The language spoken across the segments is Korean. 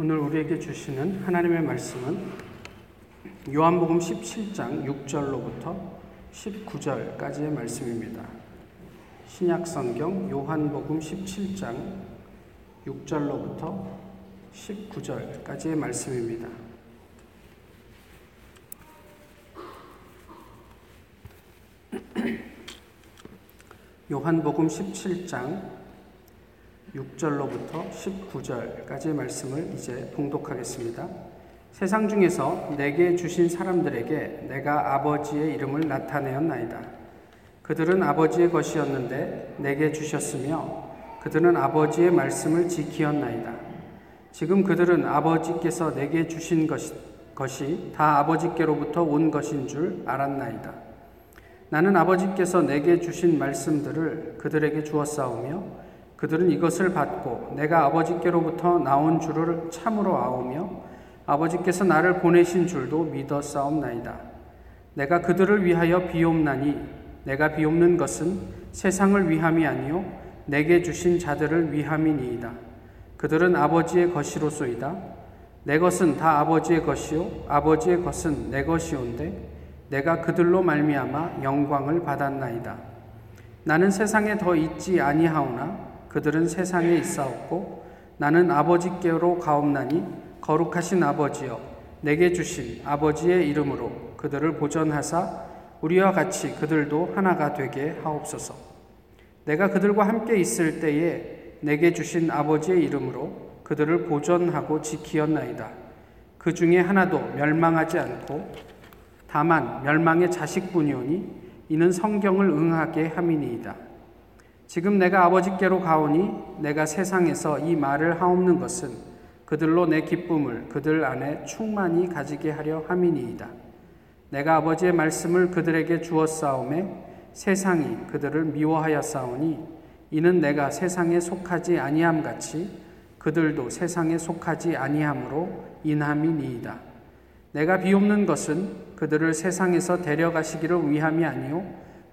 오늘 우리에게 주시는 하나님의 말씀은 요한복음 17장 6절로부터 19절까지의 말씀입니다. 신약 성경 요한복음 17장 6절로부터 19절까지의 말씀입니다. 요한복음 17장 6절로부터 19절까지의 말씀을 이제 봉독하겠습니다. 세상 중에서 내게 주신 사람들에게 내가 아버지의 이름을 나타내었나이다. 그들은 아버지의 것이었는데 내게 주셨으며 그들은 아버지의 말씀을 지키었나이다. 지금 그들은 아버지께서 내게 주신 것이, 것이 다 아버지께로부터 온 것인 줄 알았나이다. 나는 아버지께서 내게 주신 말씀들을 그들에게 주었사오며 그들은 이것을 받고 내가 아버지께로부터 나온 줄을 참으로 아오며 아버지께서 나를 보내신 줄도 믿어 싸움나이다. 내가 그들을 위하여 비옵나니 내가 비옵는 것은 세상을 위함이 아니요 내게 주신 자들을 위함이니이다. 그들은 아버지의 것이로소이다. 내 것은 다 아버지의 것이요 아버지의 것은 내 것이온데 내가 그들로 말미암아 영광을 받았나이다. 나는 세상에 더 있지 아니하오나 그들은 세상에 있사옵고 나는 아버지께로 가옵나니 거룩하신 아버지여 내게 주신 아버지의 이름으로 그들을 보전하사 우리와 같이 그들도 하나가 되게 하옵소서. 내가 그들과 함께 있을 때에 내게 주신 아버지의 이름으로 그들을 보존하고 지키었나이다. 그 중에 하나도 멸망하지 않고 다만 멸망의 자식뿐이오니 이는 성경을 응하게 함이니이다. 지금 내가 아버지께로 가오니 내가 세상에서 이 말을 하옵는 것은 그들로 내 기쁨을 그들 안에 충만히 가지게 하려 함이니이다. 내가 아버지의 말씀을 그들에게 주었사오매 세상이 그들을 미워하였사오니 이는 내가 세상에 속하지 아니함 같이 그들도 세상에 속하지 아니함으로 인함이니이다. 내가 비옵는 것은 그들을 세상에서 데려가시기를 위함이 아니요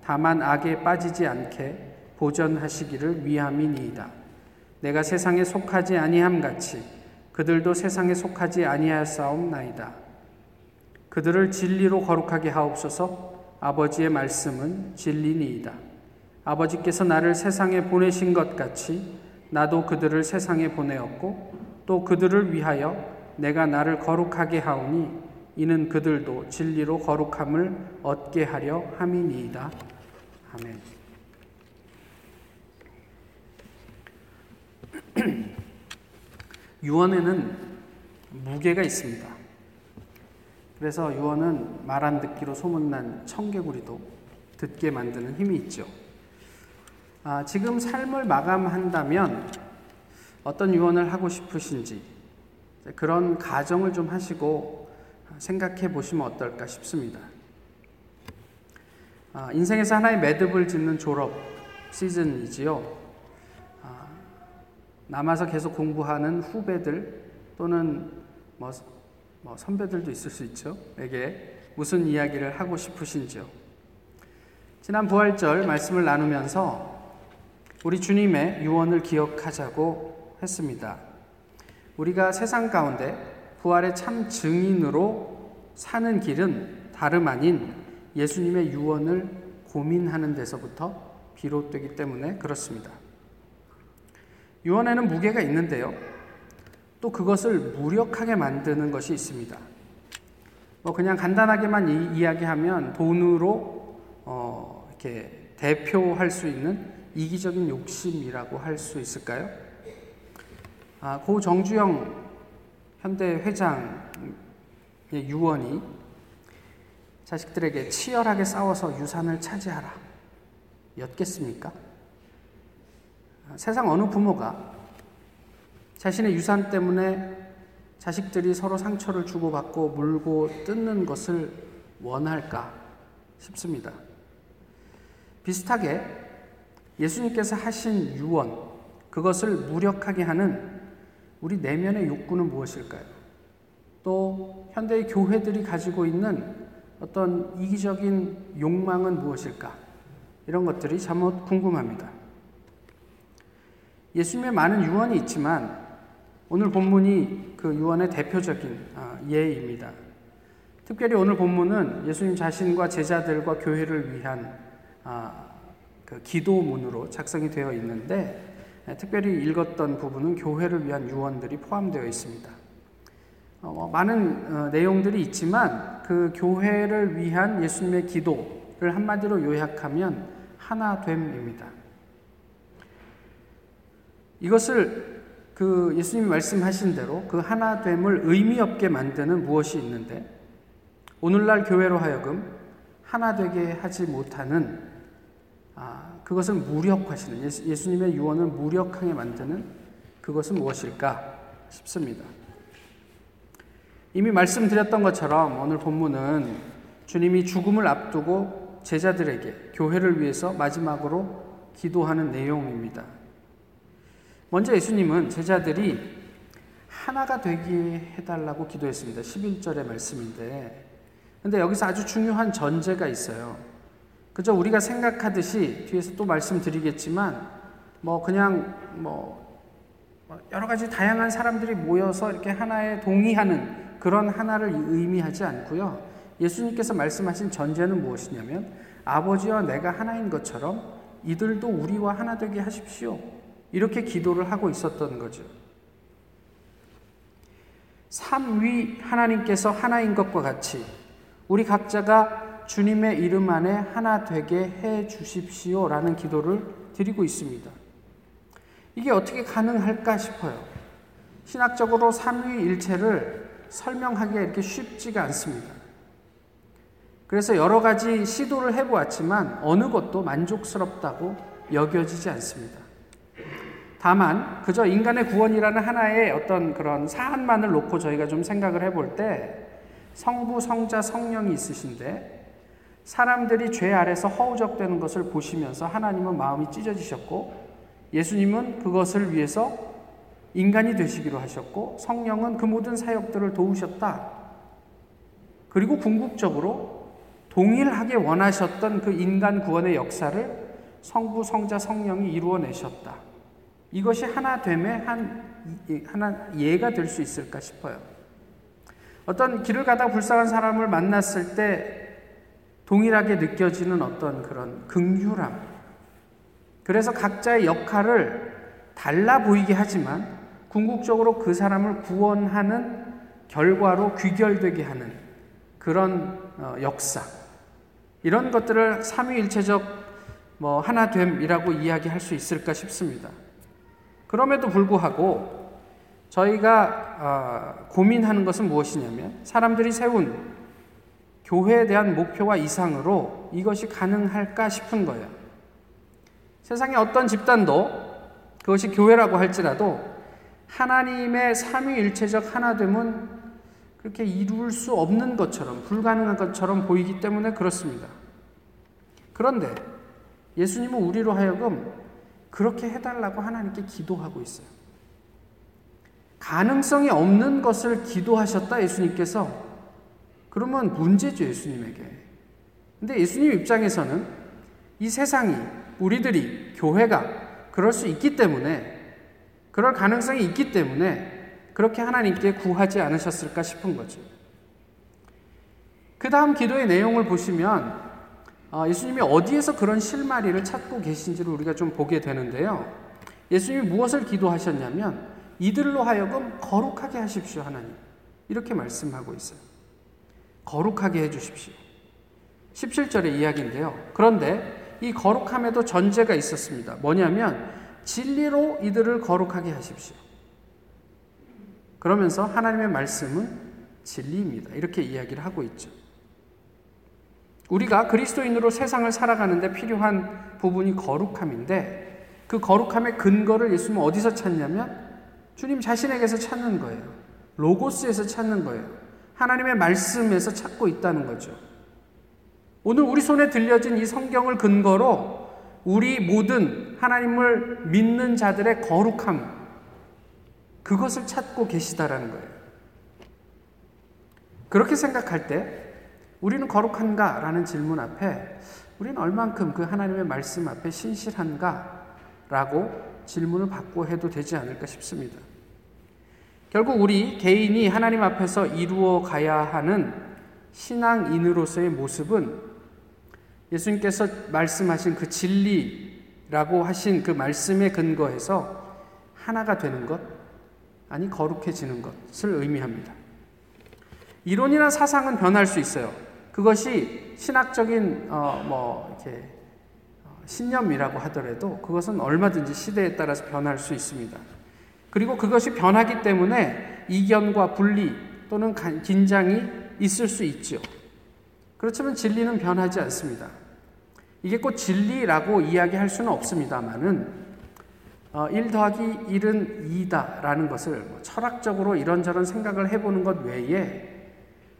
다만 악에 빠지지 않게 보전하시기를 위함이니이다. 내가 세상에 속하지 아니함 같이 그들도 세상에 속하지 아니하사옵나이다. 그들을 진리로 거룩하게 하옵소서. 아버지의 말씀은 진리니이다. 아버지께서 나를 세상에 보내신 것 같이 나도 그들을 세상에 보내었고 또 그들을 위하여 내가 나를 거룩하게 하오니 이는 그들도 진리로 거룩함을 얻게 하려 함이니이다. 아멘. 유언에는 무게가 있습니다. 그래서 유언은 말 안 듣기로 소문난 청개구리도 듣게 만드는 힘이 있죠. 아, 지금 삶을 마감한다면 어떤 유언을 하고 싶으신지 그런 가정을 좀 하시고 생각해 보시면 어떨까 싶습니다. 아, 인생에서 하나의 매듭을 짓는 졸업 시즌이지요. 남아서 계속 공부하는 후배들 또는 뭐, 뭐 선배들도 있을 수 있죠. 에게 무슨 이야기를 하고 싶으신지요. 지난 부활절 말씀을 나누면서 우리 주님의 유언을 기억하자고 했습니다. 우리가 세상 가운데 부활의 참 증인으로 사는 길은 다름 아닌 예수님의 유언을 고민하는 데서부터 비롯되기 때문에 그렇습니다. 유언에는 무게가 있는데요. 또 그것을 무력하게 만드는 것이 있습니다. 뭐 그냥 간단하게만 이, 야기하면 돈으로 어, 이렇게 대표할 수 있는 이기적인 욕심이라고 할 수 있을까요? 아, 고 정주영 현대 회장의 유언이 자식들에게 치열하게 싸워서 유산을 차지하라. 였겠습니까? 세상 어느 부모가 자신의 유산 때문에 자식들이 서로 상처를 주고받고 물고 뜯는 것을 원할까 싶습니다. 비슷하게 예수님께서 하신 유언, 그것을 무력하게 하는 우리 내면의 욕구는 무엇일까요? 또 현대의 교회들이 가지고 있는 어떤 이기적인 욕망은 무엇일까? 이런 것들이 참못 궁금합니다. 예수님의 많은 유언이 있지만 오늘 본문이 그 유언의 대표적인 아, 예입니다. 특별히 오늘 본문은 예수님 자신과 제자들과 교회를 위한 아, 그 기도문으로 작성이 되어 있는데 특별히 읽었던 부분은 교회를 위한 유언들이 포함되어 있습니다. 어, 뭐 많은 어, 내용들이 있지만 그 교회를 위한 예수님의 기도를 한마디로 요약하면 하나됨입니다. 이것을 그 예수님이 말씀하신 대로 그 하나됨을 의미 없게 만드는 무엇이 있는데 오늘날 교회로 하여금 하나 되게 하지 못하는 아, 그것을 무력화시는 예수, 님의 유언을 무력하게 만드는 그것은 무엇일까 싶습니다. 이미 말씀드렸던 것처럼 오늘 본문은 주님이 죽음을 앞두고 제자들에게 교회를 위해서 마지막으로 기도하는 내용입니다. 먼저 예수님은 제자들이 하나가 되게 해달라고 기도했습니다. 11절의 말씀인데. 근데 여기서 아주 중요한 전제가 있어요. 그저 우리가 생각하듯이 뒤에서 또 말씀드리겠지만 뭐 그냥 뭐 여러 가지 다양한 사람들이 모여서 이렇게 하나에 동의하는 그런 하나를 의미하지 않고요. 예수님께서 말씀하신 전제는 무엇이냐면 아버지와 내가 하나인 것처럼 이들도 우리와 하나 되게 하십시오. 이렇게 기도를 하고 있었던 거죠. 삼위 하나님께서 하나인 것과 같이 우리 각자가 주님의 이름 안에 하나 되게 해 주십시오 라는 기도를 드리고 있습니다. 이게 어떻게 가능할까 싶어요. 신학적으로 삼위일체를 설명하기가 이렇게 쉽지가 않습니다. 그래서 여러 가지 시도를 해보았지만 어느 것도 만족스럽다고 여겨지지 않습니다. 다만 그저 인간의 구원이라는 하나의 어떤 그런 사안만을 놓고 저희가 좀 생각을 해볼 때 성부, 성자, 성령이 있으신데 사람들이 죄 아래서 허우적대는 것을 보시면서 하나님은 마음이 찢어지셨고 예수님은 그것을 위해서 인간이 되시기로 하셨고 성령은 그 모든 사역들을 도우셨다. 그리고 궁극적으로 동일하게 원하셨던 그 인간 구원의 역사를 성부, 성자, 성령이 이루어내셨다. 이것이 하나 됨의 한, 하나 예가 될 수 있을까 싶어요. 어떤 길을 가다 불쌍한 사람을 만났을 때 동일하게 느껴지는 어떤 그런 긍휼함. 그래서 각자의 역할을 달라 보이게 하지만 궁극적으로 그 사람을 구원하는 결과로 귀결되게 하는 그런 어, 역사. 이런 것들을 삼위일체적 뭐 하나됨이라고 이야기할 수 있을까 싶습니다. 그럼에도 불구하고 저희가 아, 고민하는 것은 무엇이냐면 사람들이 세운 교회에 대한 목표와 이상으로 이것이 가능할까 싶은 거예요. 세상의 어떤 집단도 그것이 교회라고 할지라도 하나님의 삼위일체적 하나됨은 그렇게 이룰 수 없는 것처럼 불가능한 것처럼 보이기 때문에 그렇습니다. 그런데 예수님은 우리로 하여금 그렇게 해달라고 하나님께 기도하고 있어요. 가능성이 없는 것을 기도하셨다, 예수님께서. 그러면 문제죠, 예수님에게. 근데 예수님 입장에서는 이 세상이, 우리들이, 교회가 그럴 수 있기 때문에, 그럴 가능성이 있기 때문에 그렇게 하나님께 구하지 않으셨을까 싶은 거죠. 그 다음 기도의 내용을 보시면 아, 예수님이 어디에서 그런 실마리를 찾고 계신지를 우리가 좀 보게 되는데요. 예수님이 무엇을 기도하셨냐면 이들로 하여금 거룩하게 하십시오, 하나님. 이렇게 말씀하고 있어요. 거룩하게 해 주십시오. 17절의 이야기인데요. 그런데 이 거룩함에도 전제가 있었습니다. 뭐냐면 진리로 이들을 거룩하게 하십시오. 그러면서 하나님의 말씀은 진리입니다. 이렇게 이야기를 하고 있죠. 우리가 그리스도인으로 세상을 살아가는데 필요한 부분이 거룩함인데 그 거룩함의 근거를 예수님은 어디서 찾냐면 주님 자신에게서 찾는 거예요. 로고스에서 찾는 거예요. 하나님의 말씀에서 찾고 있다는 거죠. 오늘 우리 손에 들려진 이 성경을 근거로 우리 모든 하나님을 믿는 자들의 거룩함, 그것을 찾고 계시다라는 거예요. 그렇게 생각할 때 우리는 거룩한가? 라는 질문 앞에 우리는 얼만큼 그 하나님의 말씀 앞에 신실한가? 라고 질문을 받고 해도 되지 않을까 싶습니다. 결국 우리 개인이 하나님 앞에서 이루어 가야 하는 신앙인으로서의 모습은 예수님께서 말씀하신 그 진리라고 하신 그 말씀에 근거해서 하나가 되는 것, 아니 거룩해지는 것을 의미합니다. 이론이나 사상은 변할 수 있어요. 그것이 신학적인 어, 뭐 이렇게 어, 신념이라고 하더라도 그것은 얼마든지 시대에 따라서 변할 수 있습니다. 그리고 그것이 변하기 때문에 이견과 분리 또는 긴장이 있을 수 있죠. 그렇지만 진리는 변하지 않습니다. 이게 꼭 진리라고 이야기할 수는 없습니다만은 어, 1 더하기 1은 2다라는 것을 뭐 철학적으로 이런저런 생각을 해보는 것 외에 어,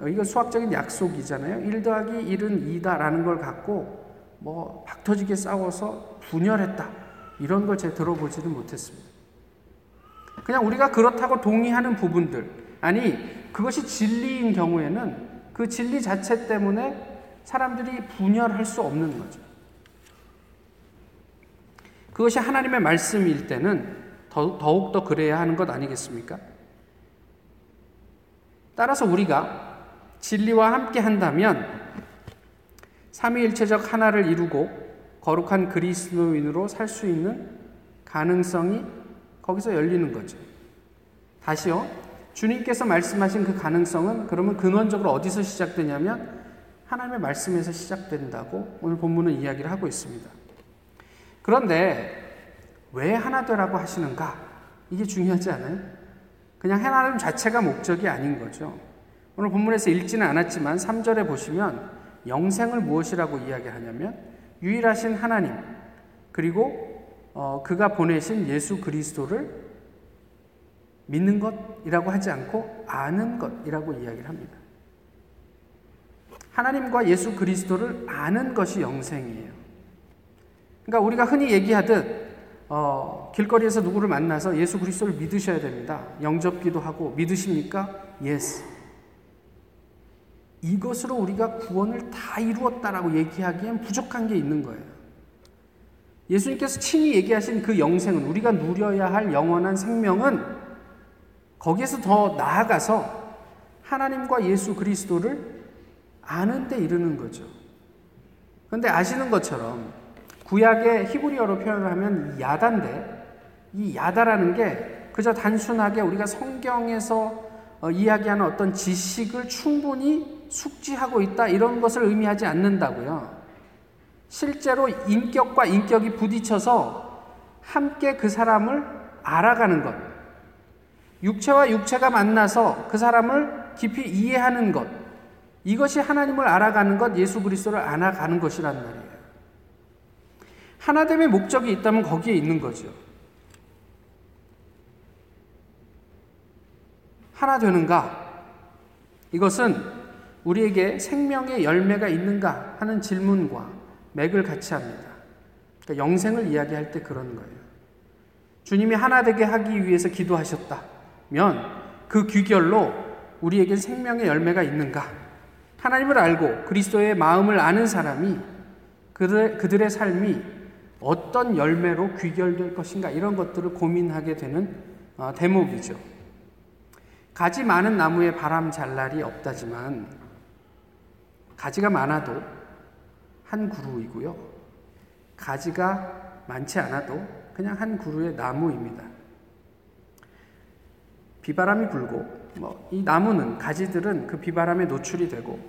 이거 수학적인 약속이잖아요. 1 더하기 1은 2다라는 걸 갖고 뭐 박터지게 싸워서 분열했다. 이런 걸 제가 들어보지는 못했습니다. 그냥 우리가 그렇다고 동의하는 부분들, 아니, 그것이 진리인 경우에는 그 진리 자체 때문에 사람들이 분열할 수 없는 거죠. 그것이 하나님의 말씀일 때는 더욱더 그래야 하는 것 아니겠습니까? 따라서 우리가 진리와 함께 한다면 삼위일체적 하나를 이루고 거룩한 그리스도인으로 살 수 있는 가능성이 거기서 열리는 거죠. 다시요. 주님께서 말씀하신 그 가능성은 그러면 근원적으로 어디서 시작되냐면 하나님의 말씀에서 시작된다고 오늘 본문은 이야기를 하고 있습니다. 그런데 왜 하나 되라고 하시는가? 이게 중요하지 않아요? 그냥 하나님 자체가 목적이 아닌 거죠. 오늘 본문에서 읽지는 않았지만 3절에 보시면 영생을 무엇이라고 이야기하냐면 유일하신 하나님 그리고 어, 그가 보내신 예수 그리스도를 믿는 것이라고 하지 않고 아는 것이라고 이야기를 합니다. 하나님과 예수 그리스도를 아는 것이 영생이에요. 그러니까 우리가 흔히 얘기하듯 어, 길거리에서 누구를 만나서 예수 그리스도를 믿으셔야 됩니다. 영접기도 하고 믿으십니까? Yes. 이것으로 우리가 구원을 다 이루었다라고 얘기하기엔 부족한 게 있는 거예요. 예수님께서 친히 얘기하신 그 영생은 우리가 누려야 할 영원한 생명은 거기에서 더 나아가서 하나님과 예수 그리스도를 아는 데 이르는 거죠. 그런데 아시는 것처럼 구약의 히브리어로 표현을 하면 야다인데 이 야다라는 게 그저 단순하게 우리가 성경에서 어, 이야기하는 어떤 지식을 충분히 숙지하고 있다 이런 것을 의미하지 않는다고요. 실제로 인격과 인격이 부딪혀서 함께 그 사람을 알아가는 것. 육체와 육체가 만나서 그 사람을 깊이 이해하는 것. 이것이 하나님을 알아가는 것, 예수 그리스도를 알아가는 것이란 말이에요. 하나됨의 목적이 있다면 거기에 있는 거죠. 하나 되는가? 이것은 우리에게 생명의 열매가 있는가 하는 질문과 맥을 같이 합니다. 그러니까 영생을 이야기할 때 그런 거예요. 주님이 하나 되게 하기 위해서 기도하셨다면 그 귀결로 우리에게 생명의 열매가 있는가? 하나님을 알고 그리스도의 마음을 아는 사람이 그들, 그들의 삶이 어떤 열매로 귀결될 것인가 이런 것들을 고민하게 되는 어, 대목이죠. 가지 많은 나무에 바람 잘 날이 없다지만 가지가 많아도 한 그루이고요. 가지가 많지 않아도 그냥 한 그루의 나무입니다. 비바람이 불고 뭐 이 나무는 가지들은 그 비바람에 노출이 되고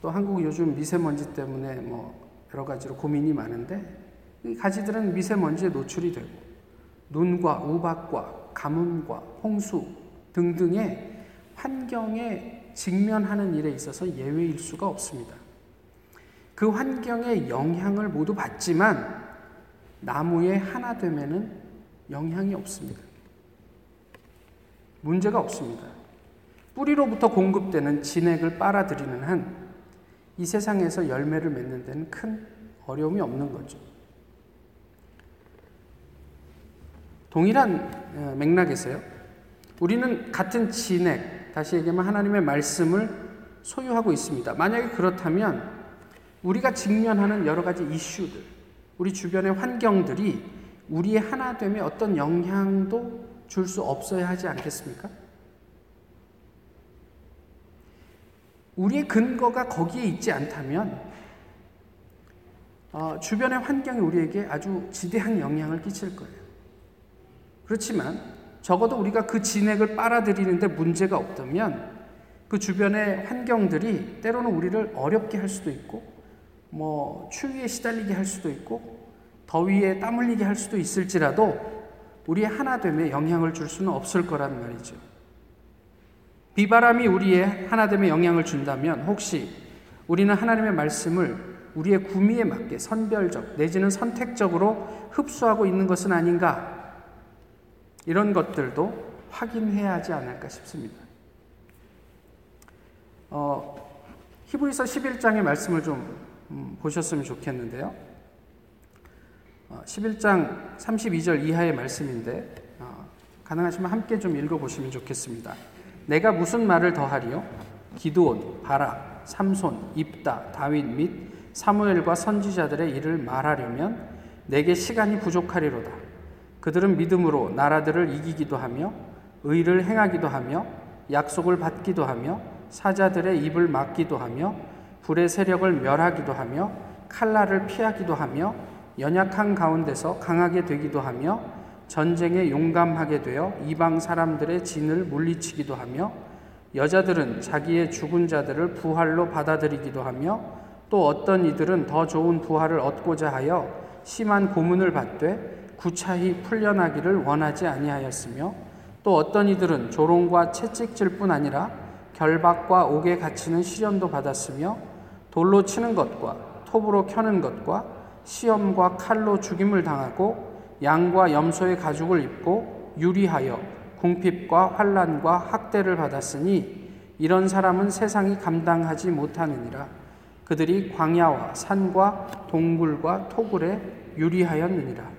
또 한국 요즘 미세먼지 때문에 뭐 여러 가지로 고민이 많은데 이 가지들은 미세먼지에 노출이 되고 눈과 우박과 가뭄과 홍수 등등의 환경에 직면하는 일에 있어서 예외일 수가 없습니다. 그 환경의 영향을 모두 받지만 나무의 하나 됨에는 영향이 없습니다. 문제가 없습니다. 뿌리로부터 공급되는 진액을 빨아들이는 한 이 세상에서 열매를 맺는 데는 큰 어려움이 없는 거죠. 동일한 어, 맥락에서요. 우리는 같은 진액, 다시 얘기하면 하나님의 말씀을 소유하고 있습니다. 만약에 그렇다면 우리가 직면하는 여러 가지 이슈들, 우리 주변의 환경들이 우리의 하나됨에 어떤 영향도 줄 수 없어야 하지 않겠습니까? 우리의 근거가 거기에 있지 않다면 어, 주변의 환경이 우리에게 아주 지대한 영향을 끼칠 거예요. 그렇지만 적어도 우리가 그 진액을 빨아들이는데 문제가 없다면 그 주변의 환경들이 때로는 우리를 어렵게 할 수도 있고 뭐 추위에 시달리게 할 수도 있고 더위에 땀 흘리게 할 수도 있을지라도 우리의 하나됨에 영향을 줄 수는 없을 거란 말이죠. 비바람이 우리의 하나됨에 영향을 준다면 혹시 우리는 하나님의 말씀을 우리의 구미에 맞게 선별적 내지는 선택적으로 흡수하고 있는 것은 아닌가? 이런 것들도 확인해야 하지 않을까 싶습니다. 어, 히브리서 11장의 말씀을 좀 음, 보셨으면 좋겠는데요. 어, 11장 32절 이하의 말씀인데 어, 가능하시면 함께 좀 읽어보시면 좋겠습니다. 내가 무슨 말을 더하리요? 기드온, 바락, 삼손, 입다, 다윗 및 사무엘과 선지자들의 일을 말하려면 내게 시간이 부족하리로다. 그들은 믿음으로 나라들을 이기기도 하며 의를 행하기도 하며 약속을 받기도 하며 사자들의 입을 막기도 하며 불의 세력을 멸하기도 하며 칼날을 피하기도 하며 연약한 가운데서 강하게 되기도 하며 전쟁에 용감하게 되어 이방 사람들의 진을 물리치기도 하며 여자들은 자기의 죽은 자들을 부활로 받아들이기도 하며 또 어떤 이들은 더 좋은 부활을 얻고자 하여 심한 고문을 받되 구차히 풀려나기를 원하지 아니하였으며 또 어떤 이들은 조롱과 채찍질 뿐 아니라 결박과 옥에 갇히는 시련도 받았으며 돌로 치는 것과 톱으로 켜는 것과 시험과 칼로 죽임을 당하고 양과 염소의 가죽을 입고 유리하여 궁핍과 환란과 학대를 받았으니 이런 사람은 세상이 감당하지 못하느니라. 그들이 광야와 산과 동굴과 토굴에 유리하였느니라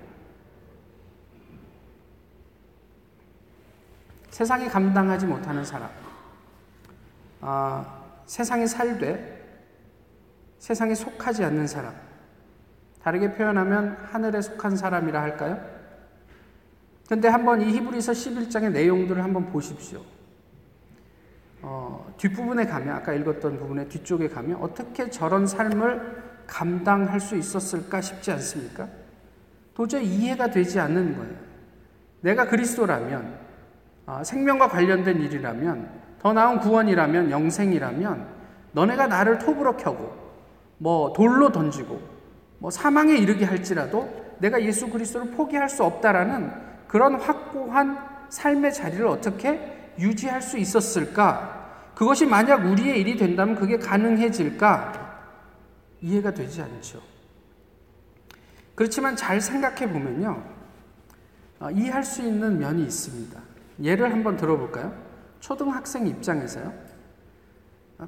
세상이 감당하지 못하는 사람 아, 세상에 살되 세상에 속하지 않는 사람. 다르게 표현하면 하늘에 속한 사람이라 할까요? 근데 한번 이 히브리서 11장의 내용들을 한번 보십시오. 어, 뒷부분에 가면, 아까 읽었던 부분의 뒤쪽에 가면 어떻게 저런 삶을 감당할 수 있었을까 싶지 않습니까? 도저히 이해가 되지 않는 거예요. 내가 그리스도라면, 어, 생명과 관련된 일이라면, 더 나은 구원이라면, 영생이라면, 너네가 나를 톱으로 켜고, 뭐 돌로 던지고 뭐 사망에 이르게 할지라도 내가 예수 그리스도를 포기할 수 없다라는 그런 확고한 삶의 자리를 어떻게 유지할 수 있었을까? 그것이 만약 우리의 일이 된다면 그게 가능해질까? 이해가 되지 않죠. 그렇지만 잘 생각해 보면요. 어, 이해할 수 있는 면이 있습니다. 예를 한번 들어볼까요? 초등학생 입장에서요.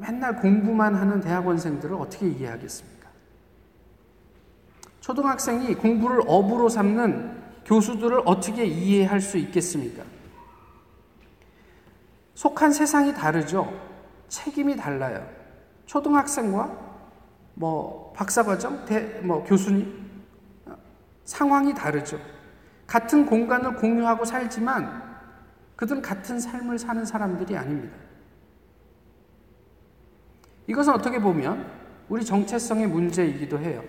맨날 공부만 하는 대학원생들을 어떻게 이해하겠습니까? 초등학생이 공부를 업으로 삼는 교수들을 어떻게 이해할 수 있겠습니까? 속한 세상이 다르죠. 책임이 달라요. 초등학생과 뭐 박사과정, 대, 뭐 교수님 상황이 다르죠. 같은 공간을 공유하고 살지만 그들은 같은 삶을 사는 사람들이 아닙니다. 이것은 어떻게 보면 우리 정체성의 문제이기도 해요.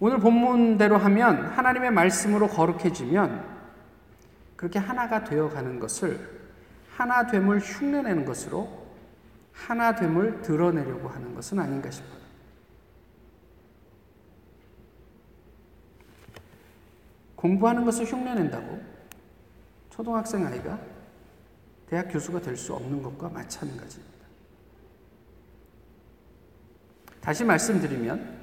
오늘 본문대로 하면 하나님의 말씀으로 거룩해지면 그렇게 하나가 되어 가는 것을 하나됨을 흉내내는 것으로 하나됨을 드러내려고 하는 것은 아닌가 싶어요. 공부하는 것을 흉내낸다고 초등학생 아이가 대학 교수가 될 수 없는 것과 마찬가지입니다. 다시 말씀드리면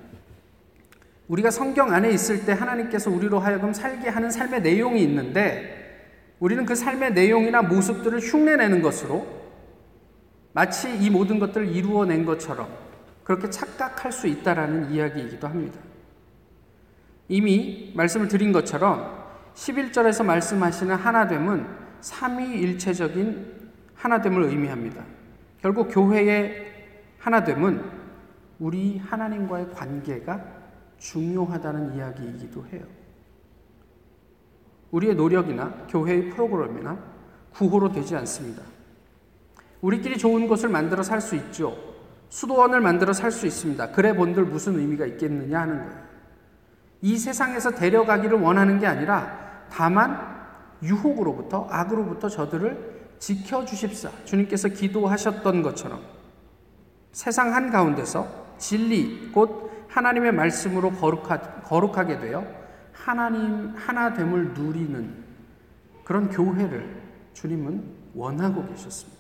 우리가 성경 안에 있을 때 하나님께서 우리로 하여금 살게 하는 삶의 내용이 있는데 우리는 그 삶의 내용이나 모습들을 흉내내는 것으로 마치 이 모든 것들을 이루어낸 것처럼 그렇게 착각할 수 있다라는 이야기이기도 합니다. 이미 말씀을 드린 것처럼 11절에서 말씀하시는 하나됨은 삼위일체적인 하나됨을 의미합니다. 결국 교회의 하나됨은 우리 하나님과의 관계가 중요하다는 이야기이기도 해요. 우리의 노력이나 교회의 프로그램이나 구호로 되지 않습니다. 우리끼리 좋은 곳을 만들어 살 수 있죠. 수도원을 만들어 살 수 있습니다. 그래 본들 무슨 의미가 있겠느냐 하는 거예요. 이 세상에서 데려가기를 원하는 게 아니라 다만 유혹으로부터 악으로부터 저들을 지켜 주십사. 주님께서 기도하셨던 것처럼 세상 한 가운데서 진리 곧 하나님의 말씀으로 거룩하, 거룩하게 되어 하나님 하나 됨을 누리는 그런 교회를 주님은 원하고 계셨습니다.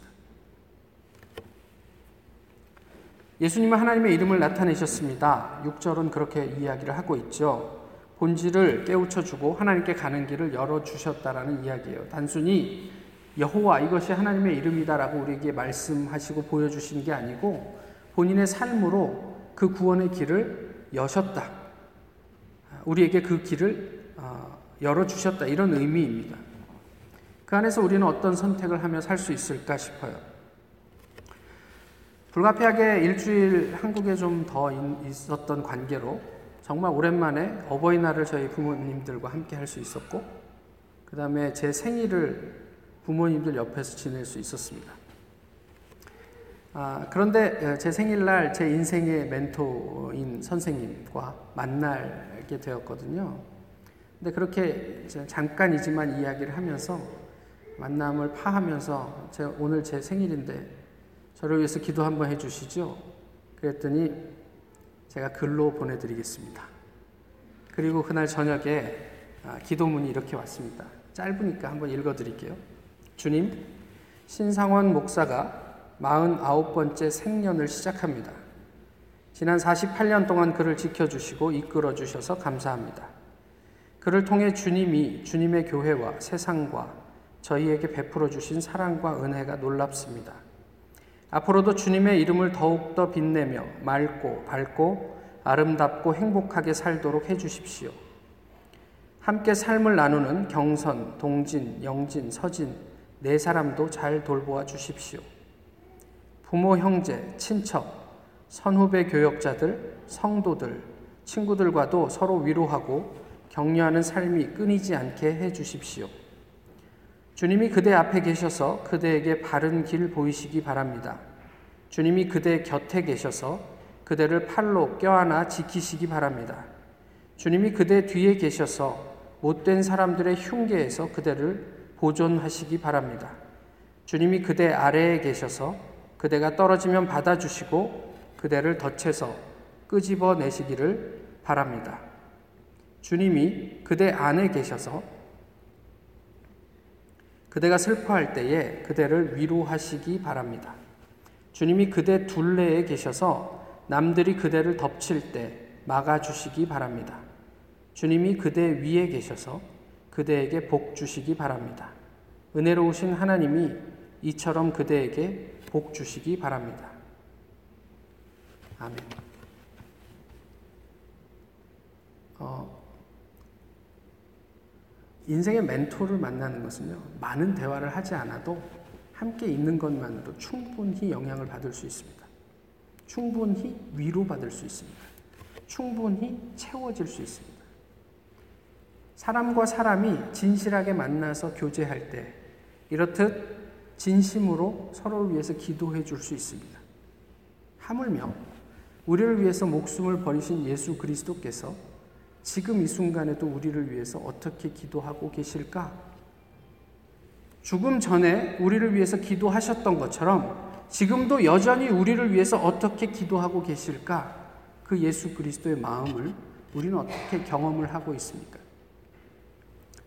예수님은 하나님의 이름을 나타내셨습니다. 6절은 그렇게 이야기를 하고 있죠. 본질을 깨우쳐 주고 하나님께 가는 길을 열어 주셨다라는 이야기예요. 단순히 여호와 이것이 하나님의 이름이다라고 우리에게 말씀하시고 보여주신 게 아니고 본인의 삶으로 그 구원의 길을 여셨다. 우리에게 그 길을 어, 열어 주셨다. 이런 의미입니다. 그 안에서 우리는 어떤 선택을 하며 살 수 있을까 싶어요. 불가피하게 일주일 한국에 좀 더 있었던 관계로 정말 오랜만에 어버이날을 저희 부모님들과 함께 할 수 있었고, 그 다음에 제 생일을 부모님들 옆에서 지낼 수 있었습니다. 아, 그런데 제 생일날 제 인생의 멘토인 선생님과 만나게 되었거든요. 근데 그렇게 잠깐이지만 이야기를 하면서 만남을 파하면서 제, 오늘 제 생일인데 저를 위해서 기도 한번 해주시죠. 그랬더니 제가 글로 보내드리겠습니다. 그리고 그날 저녁에 아, 기도문이 이렇게 왔습니다. 짧으니까 한번 읽어드릴게요. 주님, 신상원 목사가 49번째 생년을 시작합니다. 지난 48년 동안 그를 지켜주시고 이끌어 주셔서 감사합니다. 그를 통해 주님이 주님의 교회와 세상과 저희에게 베풀어 주신 사랑과 은혜가 놀랍습니다. 앞으로도 주님의 이름을 더욱더 빛내며 맑고 밝고 아름답고 행복하게 살도록 해 주십시오. 함께 삶을 나누는 경선, 동진, 영진, 서진 네 사람도 잘 돌보아 주십시오. 부모, 형제, 친척, 선후배 교역자들, 성도들, 친구들과도 서로 위로하고 격려하는 삶이 끊이지 않게 해 주십시오. 주님이 그대 앞에 계셔서 그대에게 바른 길 보이시기 바랍니다. 주님이 그대 곁에 계셔서 그대를 팔로 껴안아 지키시기 바랍니다. 주님이 그대 뒤에 계셔서 못된 사람들의 흉계에서 그대를 보존하시기 바랍니다. 주님이 그대 아래에 계셔서 그대가 떨어지면 받아주시고 그대를 덫에서 끄집어 내시기를 바랍니다. 주님이 그대 안에 계셔서 그대가 슬퍼할 때에 그대를 위로하시기 바랍니다. 주님이 그대 둘레에 계셔서 남들이 그대를 덮칠 때 막아주시기 바랍니다. 주님이 그대 위에 계셔서 그대에게 복 주시기 바랍니다. 은혜로우신 하나님이 이처럼 그대에게 복 주시기 바랍니다. 아멘. 어, 인생의 멘토를 만나는 것은요, 많은 대화를 하지 않아도 함께 있는 것만으로 충분히 영향을 받을 수 있습니다. 충분히 위로받을 수 있습니다. 충분히 채워질 수 있습니다. 사람과 사람이 진실하게 만나서 교제할 때, 이렇듯 진심으로 서로를 위해서 기도해 줄 수 있습니다. 하물며, 우리를 위해서 목숨을 버리신 예수 그리스도께서 지금 이 순간에도 우리를 위해서 어떻게 기도하고 계실까? 죽음 전에 우리를 위해서 기도하셨던 것처럼 지금도 여전히 우리를 위해서 어떻게 기도하고 계실까? 그 예수 그리스도의 마음을 우리는 어떻게 경험을 하고 있습니까?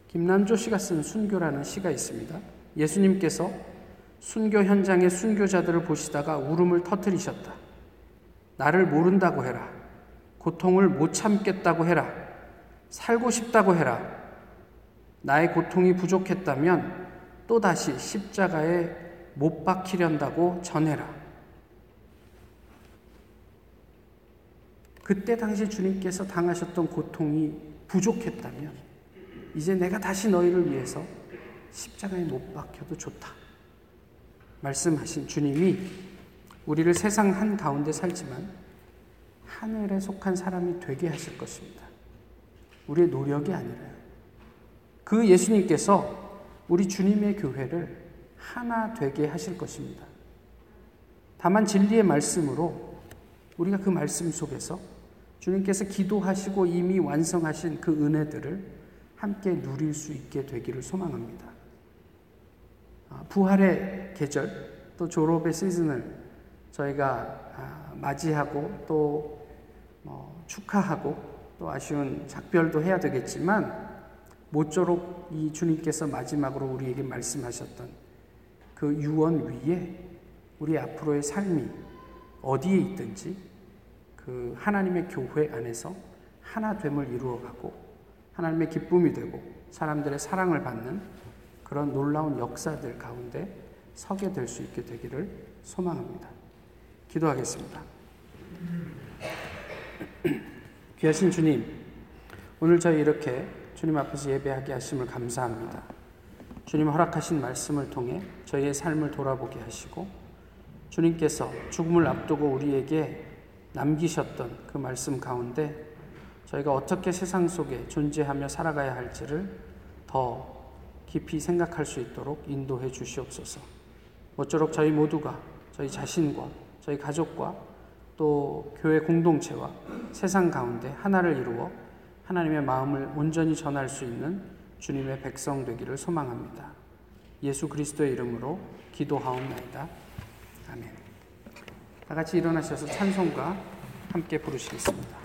김남조 씨가 쓴 순교라는 시가 있습니다. 예수님께서 순교 현장의 순교자들을 보시다가 울음을 터뜨리셨다. 나를 모른다고 해라. 고통을 못 참겠다고 해라. 살고 싶다고 해라. 나의 고통이 부족했다면 또다시 십자가에 못 박히련다고 전해라. 그때 당시 주님께서 당하셨던 고통이 부족했다면 이제 내가 다시 너희를 위해서 십자가에 못 박혀도 좋다. 말씀하신 주님이 우리를 세상 한 가운데 살지만 하늘에 속한 사람이 되게 하실 것입니다. 우리의 노력이 아니라요. 그 예수님께서 우리 주님의 교회를 하나 되게 하실 것입니다. 다만 진리의 말씀으로 우리가 그 말씀 속에서 주님께서 기도하시고 이미 완성하신 그 은혜들을 함께 누릴 수 있게 되기를 소망합니다. 아, 부활의 계절 또 졸업의 시즌을 저희가 아, 맞이하고 또뭐 축하하고 또 아쉬운 작별도 해야 되겠지만 모쪼록 이 주님께서 마지막으로 우리에게 말씀하셨던 그 유언 위에 우리 앞으로의 삶이 어디에 있든지 그 하나님의 교회 안에서 하나됨을 이루어가고 하나님의 기쁨이 되고 사람들의 사랑을 받는 그런 놀라운 역사들 가운데 서게 될 수 있게 되기를 소망합니다. 기도하겠습니다. 귀하신 주님, 오늘 저희 이렇게 주님 앞에서 예배하게 하심을 감사합니다. 주님 허락하신 말씀을 통해 저희의 삶을 돌아보게 하시고 주님께서 죽음을 앞두고 우리에게 남기셨던 그 말씀 가운데 저희가 어떻게 세상 속에 존재하며 살아가야 할지를 더 깊이 생각할 수 있도록 인도해 주시옵소서. 모쪼록 저희 모두가 저희 자신과 저희 가족과 또 교회 공동체와 세상 가운데 하나를 이루어 하나님의 마음을 온전히 전할 수 있는 주님의 백성 되기를 소망합니다. 예수 그리스도의 이름으로 기도하옵나이다. 아멘. 다 같이 일어나셔서 찬송가 함께 부르시겠습니다.